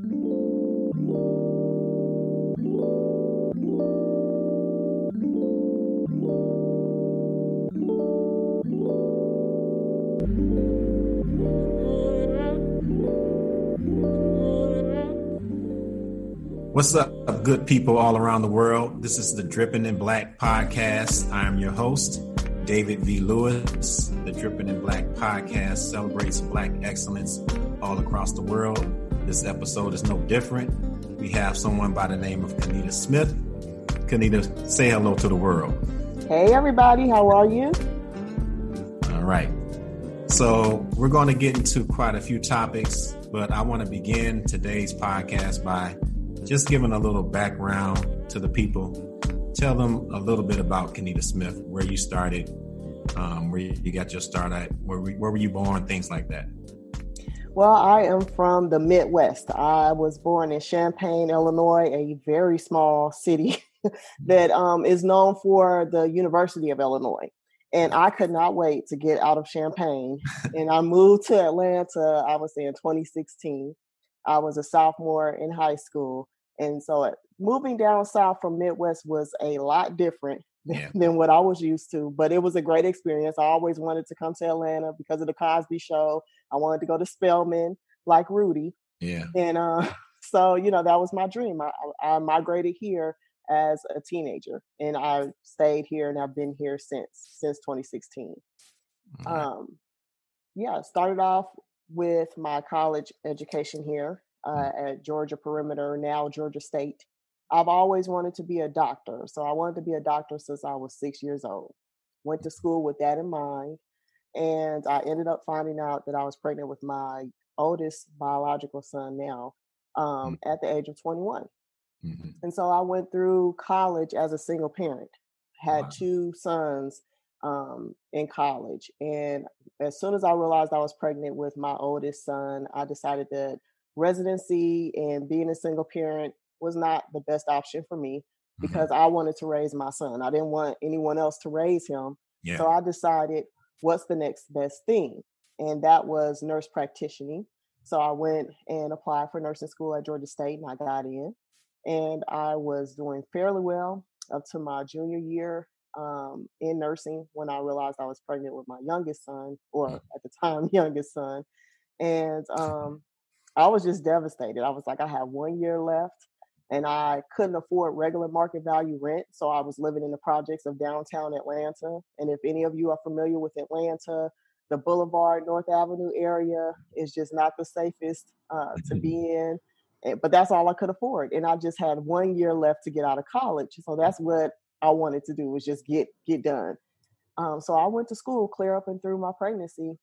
What's up, good people all around the world? This is the Dripping in Black podcast. I am your host, David V. Lewis. The Dripping in Black podcast celebrates Black excellence all across the world. This episode is no different. We have someone by the name of Kanita Smith. Kanita, say hello to the world. Hey, everybody. How are you? All right. So, we're going to get into quite a few topics, but I want to begin today's podcast by just giving a little background to the people. Tell them a little bit about Kanita Smith, where you started, um, where you got your start at, where, where were you born, things like that. Well, I am from the Midwest. I was born in Champaign, Illinois, a very small city that um, is known for the University of Illinois. And I could not wait to get out of Champaign. and I moved to Atlanta, I was in 2016. I was a sophomore in high school. And so uh, moving down south from Midwest was a lot different yeah. than what I was used to, but it was a great experience. I always wanted to come to Atlanta because of the Cosby show. I wanted to go to Spelman like Rudy. Yeah. And uh, so, you know, that was my dream. I, I migrated here as a teenager and I stayed here and I've been here since since 2016. Mm-hmm. Um, yeah, started off with my college education here uh, mm. at Georgia Perimeter, now Georgia State. I've always wanted to be a doctor. So I wanted to be a doctor since I was six years old. Went to school with that in mind. And I ended up finding out that I was pregnant with my oldest biological son now um, mm-hmm. at the age of 21. Mm-hmm. And so I went through college as a single parent, had wow. two sons um, in college. And as soon as I realized I was pregnant with my oldest son, I decided that residency and being a single parent was not the best option for me mm-hmm. because I wanted to raise my son. I didn't want anyone else to raise him. Yeah. So I decided what's the next best thing? And that was nurse practitioning. So I went and applied for nursing school at Georgia State and I got in. And I was doing fairly well up to my junior year um, in nursing when I realized I was pregnant with my youngest son, or mm. at the time, youngest son. And um, I was just devastated. I was like, I have one year left and I couldn't afford regular market value rent. So I was living in the projects of downtown Atlanta. And if any of you are familiar with Atlanta, the Boulevard, North Avenue area is just not the safest uh, to mm-hmm. be in. But that's all I could afford. And I just had one year left to get out of college. So that's what I wanted to do was just get get done. Um, so I went to school clear up and through my pregnancy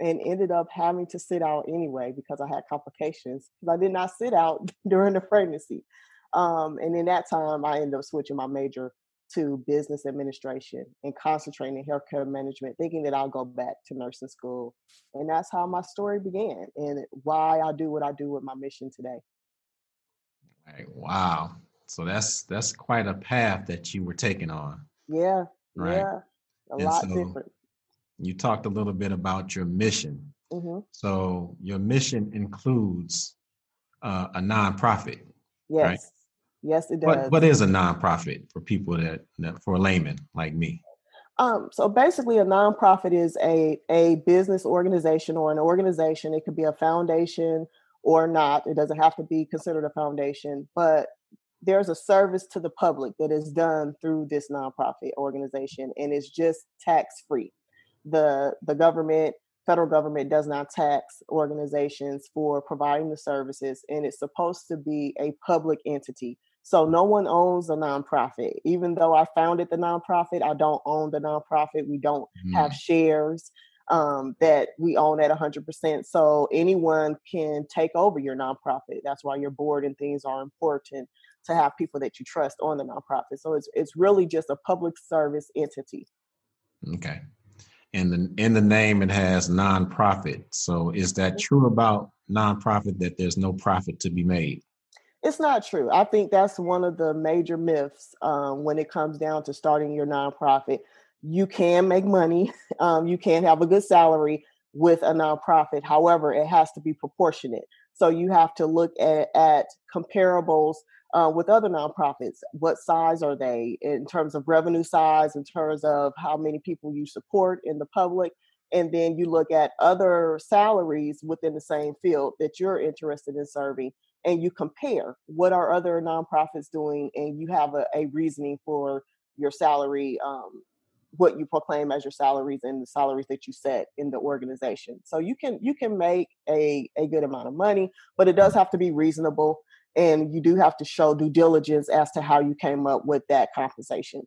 and ended up having to sit out anyway because I had complications. Because I did not sit out during the pregnancy. Um, and in that time, I ended up switching my major to business administration and concentrating in healthcare management, thinking that I'll go back to nursing school. And that's how my story began and why I do what I do with my mission today. Right. Wow. So that's that's quite a path that you were taking on. Yeah. Right. Yeah. A and lot so, different you talked a little bit about your mission. Mm-hmm. So your mission includes uh, a nonprofit. Yes. Right? Yes, it does. What, what is a nonprofit for people that, that for a layman like me? Um, so basically, a nonprofit is a a business organization or an organization. It could be a foundation or not. It doesn't have to be considered a foundation, but there's a service to the public that is done through this nonprofit organization, and it's just tax free the the government federal government does not tax organizations for providing the services and it's supposed to be a public entity. So no one owns a nonprofit. Even though i founded the nonprofit i don't own the nonprofit. We don't mm. have shares um, that we own at 100% so anyone can take over your nonprofit. That's why your board and things are important to have people that you trust on the nonprofit. So it's, it's really just a public service entity. Okay in the in the name it has nonprofit. So is that mm-hmm. true about nonprofit that there's no profit to be made? It's not true. I think that's one of the major myths um, when it comes down to starting your nonprofit. You can make money. Um, you can have a good salary with a nonprofit. However, it has to be proportionate. So you have to look at, at comparables uh, with other nonprofits. What size are they in terms of revenue size, in terms of how many people you support in the public? And then you look at other salaries within the same field that you're interested in serving and you compare what are other nonprofits doing and you have a, a reasoning for your salary um, what you proclaim as your salaries and the salaries that you set in the organization. So you can you can make a, a good amount of money, but it does have to be reasonable and you do have to show due diligence as to how you came up with that compensation.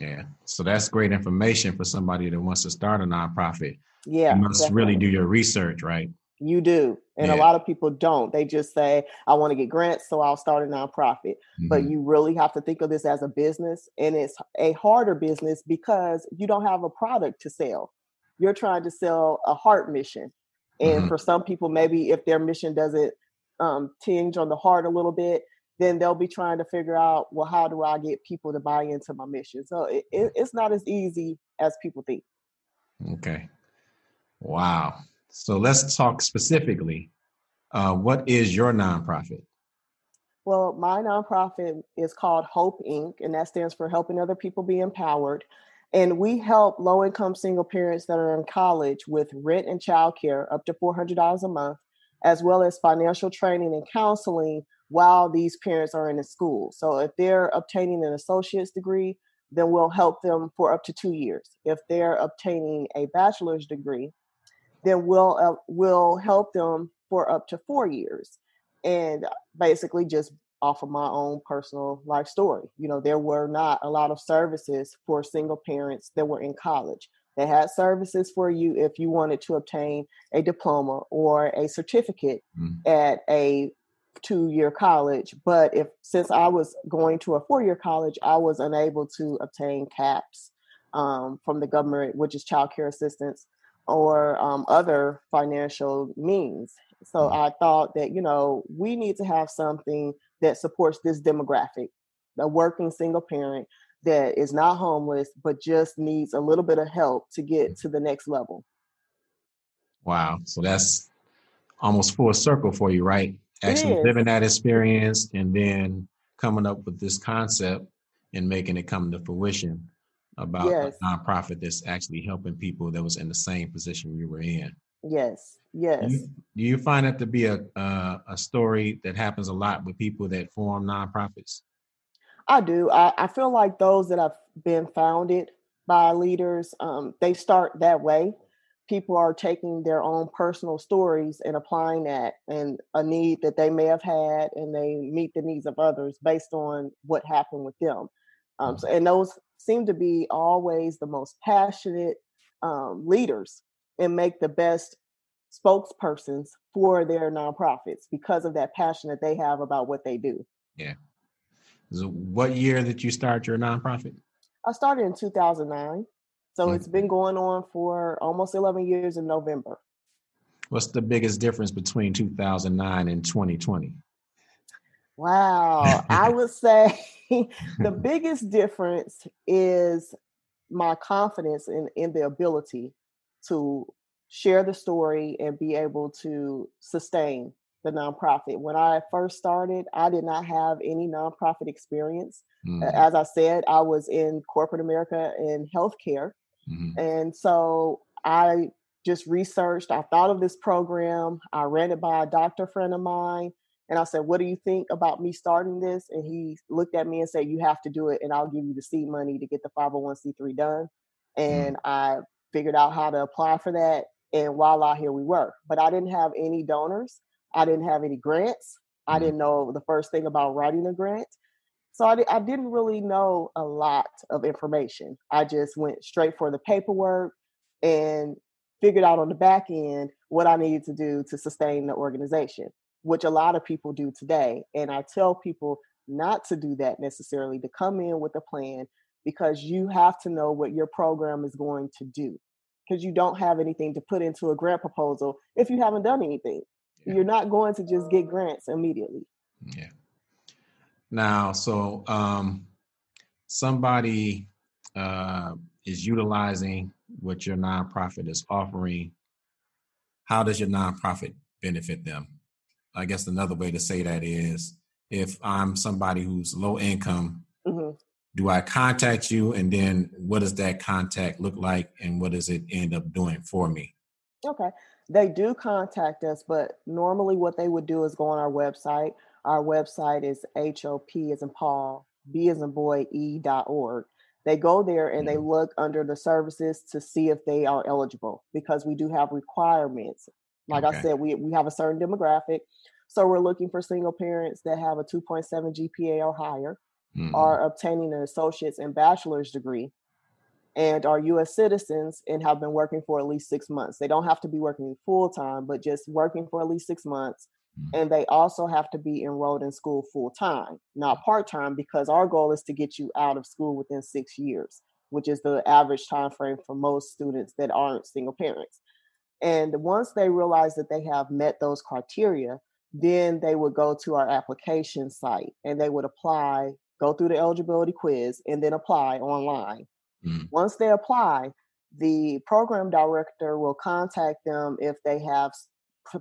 Yeah. So that's great information for somebody that wants to start a nonprofit. Yeah. You must definitely. really do your research, right? You do. And yeah. a lot of people don't. They just say, I want to get grants, so I'll start a nonprofit. Mm-hmm. But you really have to think of this as a business. And it's a harder business because you don't have a product to sell. You're trying to sell a heart mission. And mm-hmm. for some people, maybe if their mission doesn't um, tinge on the heart a little bit, then they'll be trying to figure out, well, how do I get people to buy into my mission? So it, it, it's not as easy as people think. Okay. Wow. So let's talk specifically. Uh, what is your nonprofit? Well, my nonprofit is called Hope Inc., and that stands for Helping Other People Be Empowered. And we help low income single parents that are in college with rent and childcare up to $400 a month, as well as financial training and counseling while these parents are in the school. So if they're obtaining an associate's degree, then we'll help them for up to two years. If they're obtaining a bachelor's degree, then we'll uh, we'll help them for up to four years, and basically just off of my own personal life story. You know, there were not a lot of services for single parents that were in college. They had services for you if you wanted to obtain a diploma or a certificate mm. at a two year college. But if since I was going to a four year college, I was unable to obtain CAPS um, from the government, which is child care assistance or um, other financial means. So mm. I thought that, you know, we need to have something that supports this demographic, a working single parent that is not homeless, but just needs a little bit of help to get to the next level. Wow. So that's almost full circle for you, right? Actually living that experience and then coming up with this concept and making it come to fruition about yes. a nonprofit that's actually helping people that was in the same position you were in. Yes, yes. Do you, do you find that to be a uh, a story that happens a lot with people that form nonprofits? I do. I, I feel like those that have been founded by leaders, um, they start that way. People are taking their own personal stories and applying that and a need that they may have had, and they meet the needs of others based on what happened with them. Um, so, mm-hmm. and those seem to be always the most passionate um, leaders and make the best spokespersons for their nonprofits because of that passion that they have about what they do. Yeah. So what year did you start your nonprofit? I started in 2009. So mm-hmm. it's been going on for almost 11 years in November. What's the biggest difference between 2009 and 2020? Wow. I would say the biggest difference is my confidence in, in the ability to share the story and be able to sustain the nonprofit. When I first started, I did not have any nonprofit experience. Mm-hmm. As I said, I was in corporate America in healthcare. Mm-hmm. And so I just researched, I thought of this program, I ran it by a doctor friend of mine. And I said, What do you think about me starting this? And he looked at me and said, You have to do it, and I'll give you the seed money to get the 501c3 done. Mm. And I figured out how to apply for that. And voila, here we were. But I didn't have any donors, I didn't have any grants. I mm-hmm. didn't know the first thing about writing a grant. So I, I didn't really know a lot of information. I just went straight for the paperwork and figured out on the back end what I needed to do to sustain the organization which a lot of people do today. And I tell people not to do that necessarily, to come in with a plan because you have to know what your program is going to do. Because you don't have anything to put into a grant proposal if you haven't done anything. Yeah. You're not going to just get grants immediately. Yeah. Now, so um, somebody uh, is utilizing what your nonprofit is offering. How does your nonprofit benefit them? I guess another way to say that is if I'm somebody who's low income, mm-hmm. do I contact you? And then what does that contact look like? And what does it end up doing for me? Okay. They do contact us, but normally what they would do is go on our website. Our website is HOP as in Paul, B as in boy, E.org. They go there and they mm-hmm. look under the services to see if they are eligible because we do have requirements. Like okay. I said, we, we have a certain demographic. So we're looking for single parents that have a 2.7 GPA or higher, mm-hmm. are obtaining an associate's and bachelor's degree, and are US citizens and have been working for at least six months. They don't have to be working full time, but just working for at least six months. Mm-hmm. And they also have to be enrolled in school full time, not part time, because our goal is to get you out of school within six years, which is the average time frame for most students that aren't single parents. And once they realize that they have met those criteria, then they would go to our application site and they would apply, go through the eligibility quiz, and then apply online. Mm. Once they apply, the program director will contact them if they have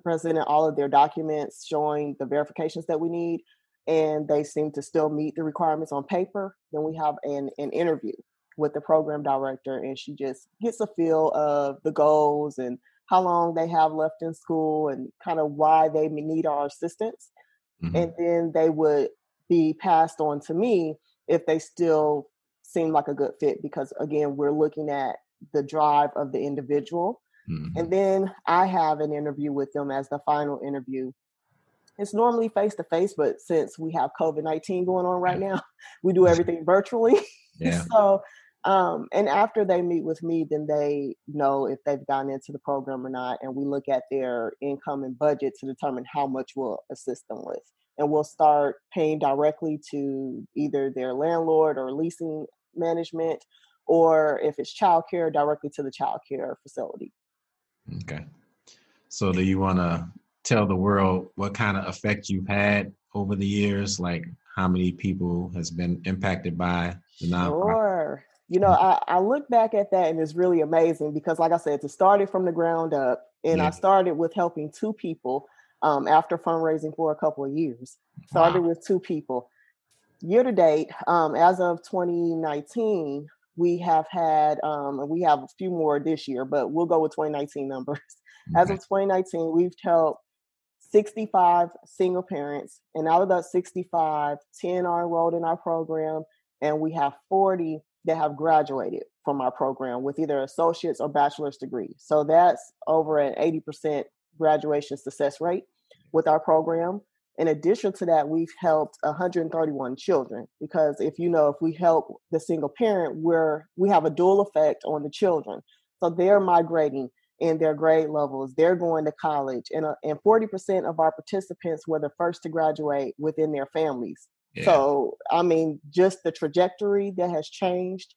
presented all of their documents showing the verifications that we need and they seem to still meet the requirements on paper then we have an, an interview with the program director and she just gets a feel of the goals and how long they have left in school and kind of why they need our assistance mm-hmm. and then they would be passed on to me if they still seem like a good fit because again we're looking at the drive of the individual mm-hmm. and then i have an interview with them as the final interview it's normally face to face but since we have covid-19 going on right now we do everything virtually yeah. so um, and after they meet with me then they know if they've gone into the program or not and we look at their income and budget to determine how much we'll assist them with and we'll start paying directly to either their landlord or leasing management, or if it's childcare, directly to the childcare facility. Okay. So, do you want to tell the world what kind of effect you've had over the years? Like how many people has been impacted by the nonprofit? Sure. You know, I, I look back at that and it's really amazing because, like I said, it started from the ground up, and yeah. I started with helping two people um, after fundraising for a couple of years. Started wow. with two people year to date, um, as of 2019, we have had, um, we have a few more this year, but we'll go with 2019 numbers. Okay. As of 2019, we've helped 65 single parents, and out of those 65, 10 are enrolled in our program, and we have 40 that have graduated from our program with either associate's or bachelor's degree. So that's over an 80% graduation success rate with our program in addition to that, we've helped 131 children because if you know, if we help the single parent, we're we have a dual effect on the children. So they're migrating in their grade levels, they're going to college, and uh, and 40% of our participants were the first to graduate within their families. Yeah. So I mean, just the trajectory that has changed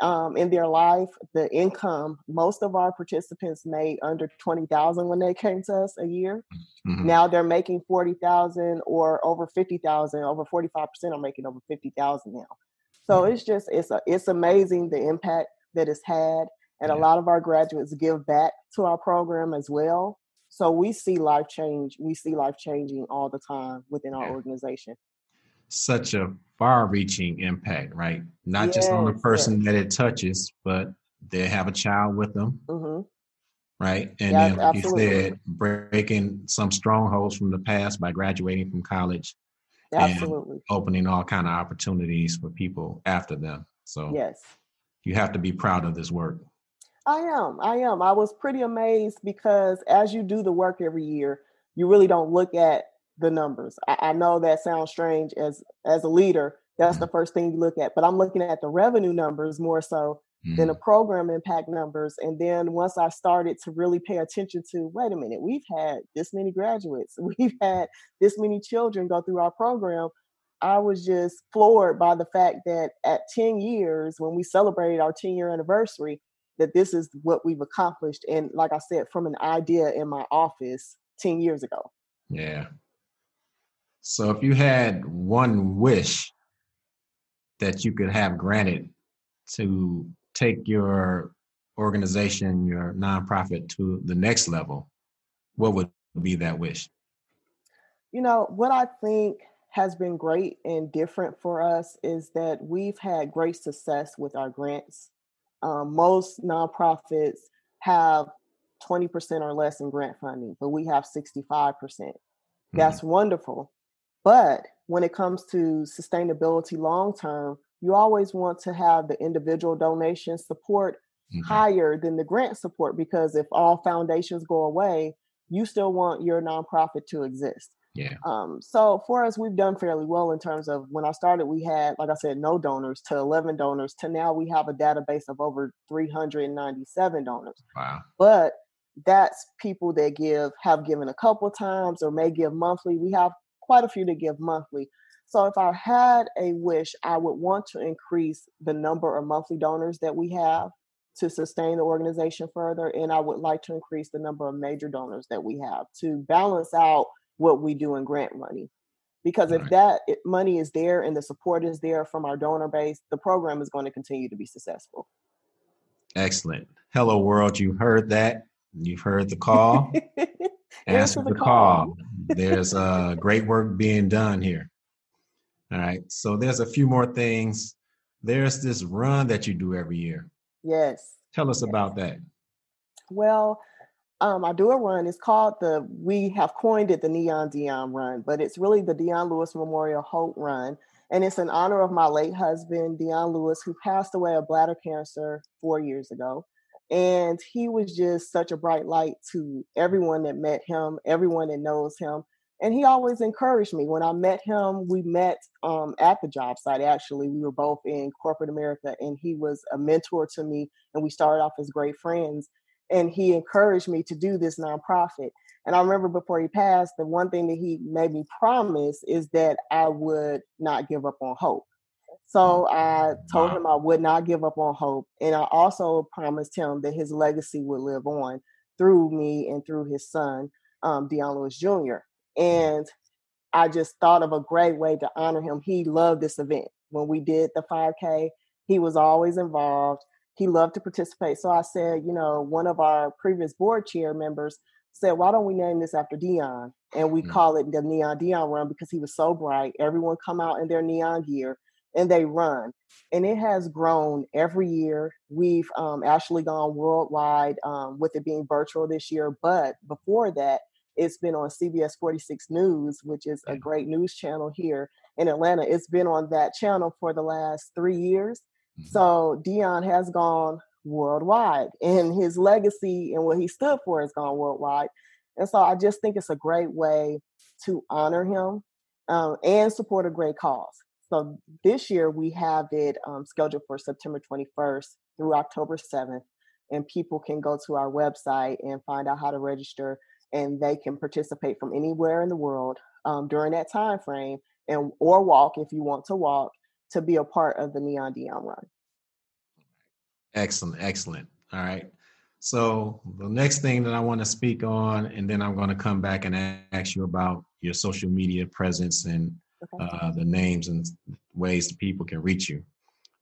um, in their life, the income, most of our participants made under 20,000 when they came to us a year. Mm-hmm. Now they're making 40,000 or over 50,000, over 45% are making over 50,000 now. So mm-hmm. it's just, it's, a, it's amazing the impact that it's had. And yeah. a lot of our graduates give back to our program as well. So we see life change. We see life changing all the time within our yeah. organization such a far reaching impact, right? Not yes, just on the person yes. that it touches, but they have a child with them. Mm-hmm. Right. And yeah, then, like absolutely. you said, breaking some strongholds from the past by graduating from college. Absolutely. And opening all kind of opportunities for people after them. So yes. You have to be proud of this work. I am. I am. I was pretty amazed because as you do the work every year, you really don't look at the numbers. I, I, know that sounds strange as as a leader. That's the first thing you look at, but I'm looking at the revenue numbers more so mm. than the mm-hmm. program impact numbers. And then once I started to really pay attention to, wait a minute, we've had this many graduates, we've had this many children go through our program. I was just floored by the fact that at 10 years, when we celebrated our 10 year anniversary, that this is what we've accomplished. And like I said, from an idea in my office 10 years ago. Yeah. So if you had one wish that you could have granted to take your organization, your nonprofit to the next level, what would be that wish? You know, what I think has been great and different for us is that we've had great success with our grants. Um, most nonprofits have 20% or less in grant funding, but we have 65%. percent mm-hmm. That's wonderful. But when it comes to sustainability long term, you always want to have the individual donation support mm-hmm. higher than the grant support because if all foundations go away, you still want your nonprofit to exist. Yeah. Um, so for us, we've done fairly well in terms of when I started, we had, like I said, no donors to 11 donors to now we have a database of over 397 donors. Wow. But that's people that give, have given a couple times or may give monthly. We have quite a few that give monthly. So if I had a wish, I would want to increase the number of monthly donors that we have to sustain the organization further. And I would like to increase the number of major donors that we have to balance out what we do in grant money. Because if right. that money is there and the support is there from our donor base, the program is going to continue to be successful. Excellent. Hello, world. You heard that. You've heard the call. Answer the, the call. call. There's uh, great work being done here. All right. So there's a few more things. There's this run that you do every year. Yes. Tell us yes. about that. Well, um, I do a run. It's called the, we have coined it the Neon Dion Run, but it's really the Dion Lewis Memorial Hope Run. And it's in honor of my late husband, Dion Lewis, who passed away of bladder cancer four years ago. And he was just such a bright light to everyone that met him, everyone that knows him. And he always encouraged me. When I met him, we met um, at the job site, actually. We were both in corporate America, and he was a mentor to me. And we started off as great friends and he encouraged me to do this nonprofit. And I remember before he passed, the one thing that he made me promise is that I would not give up on hope. So I told him I would not give up on hope. And I also promised him that his legacy would live on through me and through his son, um, Dion Lewis Jr. And I just thought of a great way to honor him. He loved this event. When we did the 5K, he was always involved he loved to participate. So I said, you know, one of our previous board chair members said, why don't we name this after Dion? And we mm-hmm. call it the Neon Dion Run because he was so bright. Everyone come out in their neon gear and they run. And it has grown every year. We've um, actually gone worldwide um, with it being virtual this year. But before that, it's been on CBS 46 News, which is a great news channel here in Atlanta. It's been on that channel for the last three years. Mm-hmm. So Dion has gone worldwide, and his legacy and what he stood for has gone worldwide. And so I just think it's a great way to honor him um, and support a great cause. So this year we have it um, scheduled for September 21st through October 7th, and people can go to our website and find out how to register, and they can participate from anywhere in the world um, during that time frame, and or walk if you want to walk to be a part of the Neon Dion Run. Excellent, excellent. All right. So the next thing that I want to speak on, and then I'm going to come back and ask you about your social media presence and okay. uh, the names and ways that people can reach you.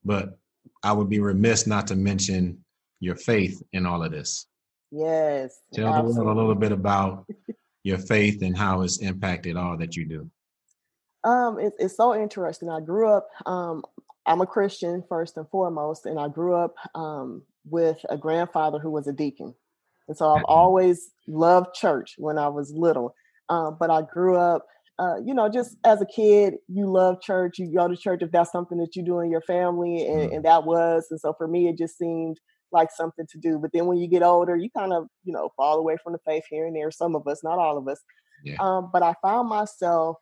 But I would be remiss not to mention your faith in all of this. Yes. Tell absolutely. the world a little bit about your faith and how it's impacted all that you do. Um, it, it's so interesting. I grew up. Um, I'm a Christian first and foremost, and I grew up um, with a grandfather who was a deacon, and so I've mm-hmm. always loved church when I was little. Um, but I grew up, uh, you know, just as a kid, you love church. You go to church if that's something that you do in your family, and, mm-hmm. and that was. And so for me, it just seemed like something to do. But then when you get older, you kind of, you know, fall away from the faith here and there. Some of us, not all of us. Yeah. Um, but I found myself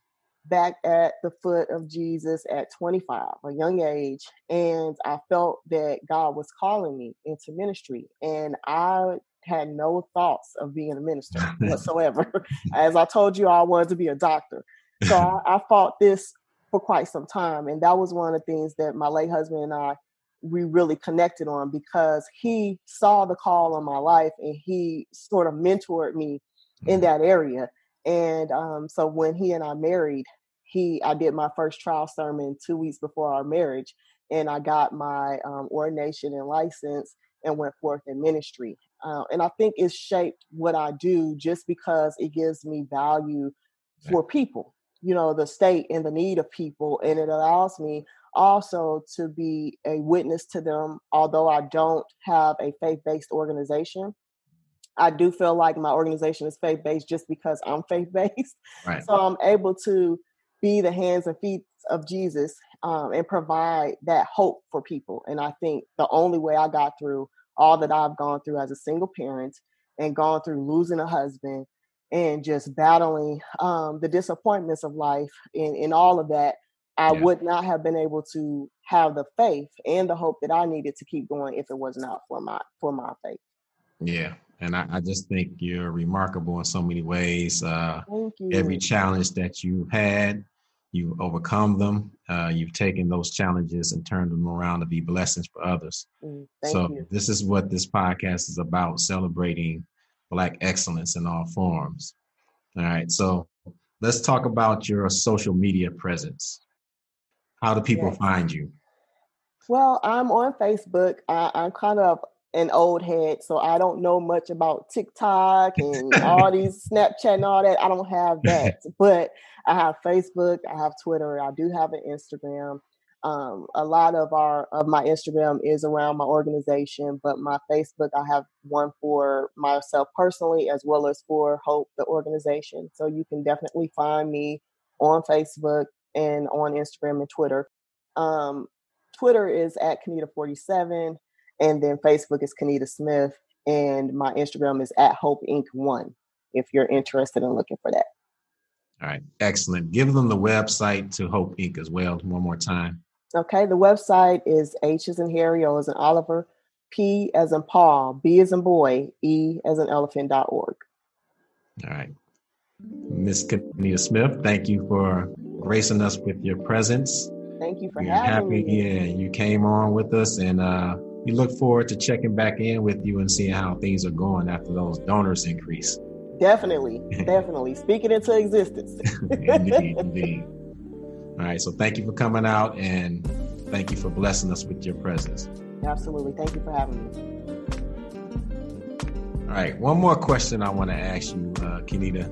back at the foot of Jesus at 25, a young age, and I felt that God was calling me into ministry. And I had no thoughts of being a minister whatsoever. As I told you, I wanted to be a doctor. So I, I fought this for quite some time. And that was one of the things that my late husband and I we really connected on because he saw the call on my life and he sort of mentored me in mm-hmm. that area. And um, so when he and I married, he I did my first trial sermon two weeks before our marriage, and I got my um, ordination and license and went forth in ministry. Uh, and I think it's shaped what I do just because it gives me value for people, you know, the state and the need of people. And it allows me also to be a witness to them, although I don't have a faith based organization. I do feel like my organization is faith based just because I'm faith based. Right. So I'm able to be the hands and feet of Jesus um, and provide that hope for people. And I think the only way I got through all that I've gone through as a single parent and gone through losing a husband and just battling um, the disappointments of life and, and all of that, I yeah. would not have been able to have the faith and the hope that I needed to keep going if it was not for my for my faith. Yeah, and I, I just think you're remarkable in so many ways. Uh, every challenge that you had, you've overcome them. Uh, you've taken those challenges and turned them around to be blessings for others. Mm, so you. this is what this podcast is about: celebrating Black excellence in all forms. All right, so let's talk about your social media presence. How do people yes. find you? Well, I'm on Facebook. I, I'm kind of an old head, so I don't know much about TikTok and all these Snapchat and all that. I don't have that, but I have Facebook, I have Twitter, I do have an Instagram. Um, a lot of our of my Instagram is around my organization, but my Facebook I have one for myself personally as well as for Hope the organization. So you can definitely find me on Facebook and on Instagram and Twitter. Um, Twitter is at Kenita47, and then Facebook is Kenita Smith, and my Instagram is at Hope Inc. One. If you're interested in looking for that. All right, excellent. Give them the website to Hope Inc. as well one more time. Okay, the website is H as in Harry, O as in Oliver, P as in Paul, B as in boy, E as in elephant.org. All right. Miss Kenita Smith, thank you for gracing us with your presence. Thank you for We're having happy, me. Yeah, you came on with us and uh, we look forward to checking back in with you and seeing how things are going after those donors increase. Definitely, definitely. Speak it into existence. indeed, indeed. All right. So thank you for coming out and thank you for blessing us with your presence. Absolutely. Thank you for having me. All right. One more question I want to ask you, uh, Kenita.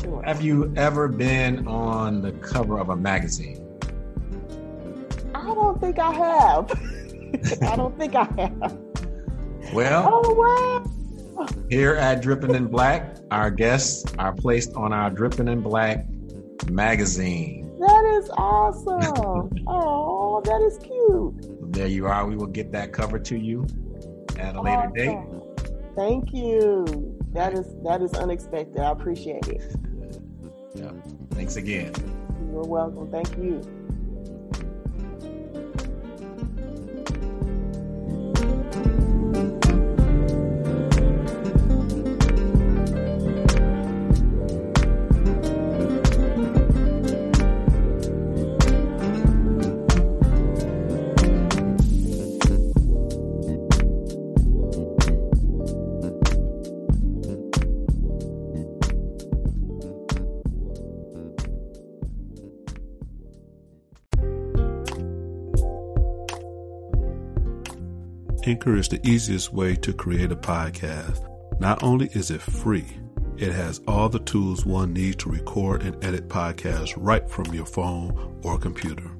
Sure. Have you ever been on the cover of a magazine? I don't think I have. I don't think I have. Well, oh wow. Here at Dripping in Black, our guests are placed on our Dripping in Black magazine. That is awesome. oh, that is cute. There you are. We will get that cover to you at a later awesome. date. Thank you. That is that is unexpected. I appreciate it. yeah. Thanks again. You're welcome. Thank you. Anchor is the easiest way to create a podcast. Not only is it free, it has all the tools one needs to record and edit podcasts right from your phone or computer.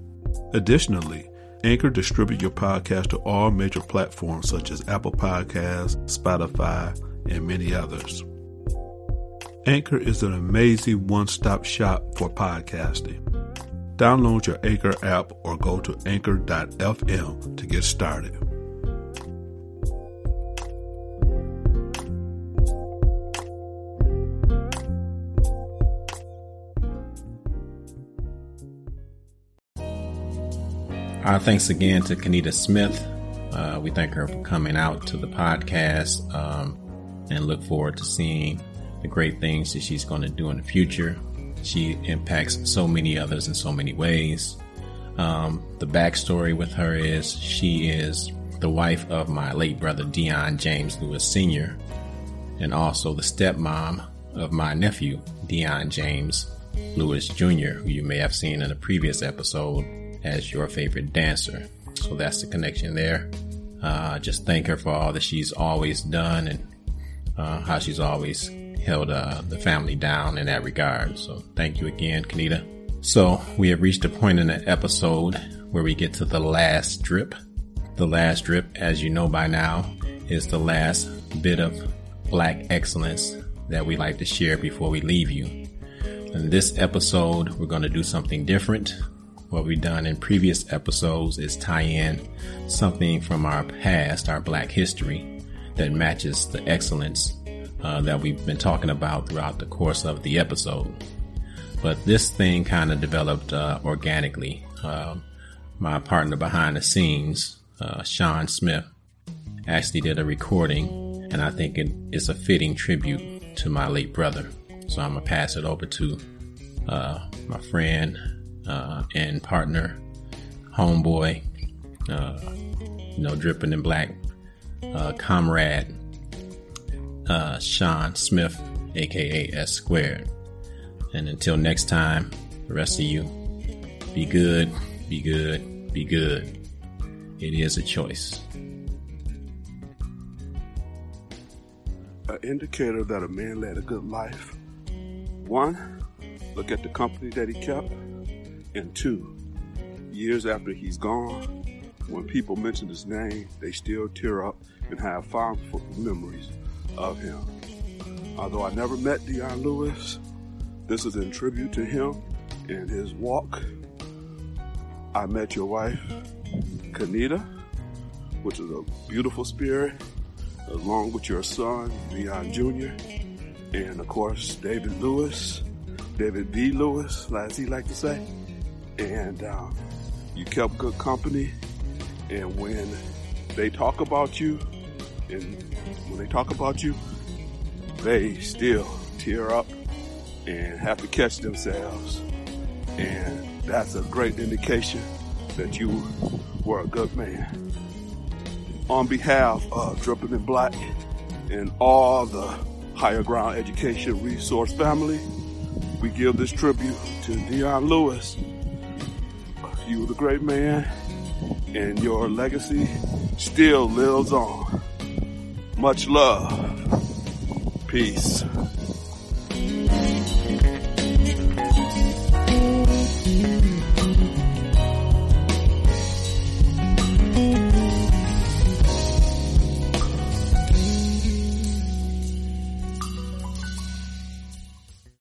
Additionally, Anchor distributes your podcast to all major platforms such as Apple Podcasts, Spotify, and many others. Anchor is an amazing one stop shop for podcasting. Download your Anchor app or go to anchor.fm to get started. Our thanks again to Kenita Smith. Uh, we thank her for coming out to the podcast um, and look forward to seeing the great things that she's going to do in the future. She impacts so many others in so many ways. Um, the backstory with her is she is the wife of my late brother Dion James Lewis Sr., and also the stepmom of my nephew Dion James Lewis Jr., who you may have seen in a previous episode as your favorite dancer. So that's the connection there. Uh, just thank her for all that she's always done and uh, how she's always held uh, the family down in that regard. So thank you again, Kenita. So we have reached a point in the episode where we get to the last drip. The last drip, as you know by now, is the last bit of black excellence that we like to share before we leave you. In this episode, we're going to do something different. What we've done in previous episodes is tie in something from our past, our black history, that matches the excellence uh, that we've been talking about throughout the course of the episode. But this thing kind of developed uh, organically. Uh, my partner behind the scenes, uh, Sean Smith, actually did a recording, and I think it is a fitting tribute to my late brother. So I'm gonna pass it over to uh, my friend uh, and partner, homeboy, uh, you know, dripping in black, uh, comrade, uh, Sean Smith, aka S Squared. And until next time, the rest of you, be good, be good, be good. It is a choice. An indicator that a man led a good life. One, look at the company that he kept. And two, years after he's gone, when people mention his name, they still tear up and have fond memories of him. Although I never met Dion Lewis, this is in tribute to him and his walk. I met your wife, Kanita, which is a beautiful spirit, along with your son, Leon Jr., and of course, David Lewis, David B. Lewis, as he like to say. And uh, you kept good company. And when they talk about you, and when they talk about you, they still tear up and have to catch themselves. And that's a great indication that you were a good man. On behalf of Dripping in Black and all the Higher Ground Education Resource family, we give this tribute to Dion Lewis. You were the great man, and your legacy still lives on. Much love. Peace.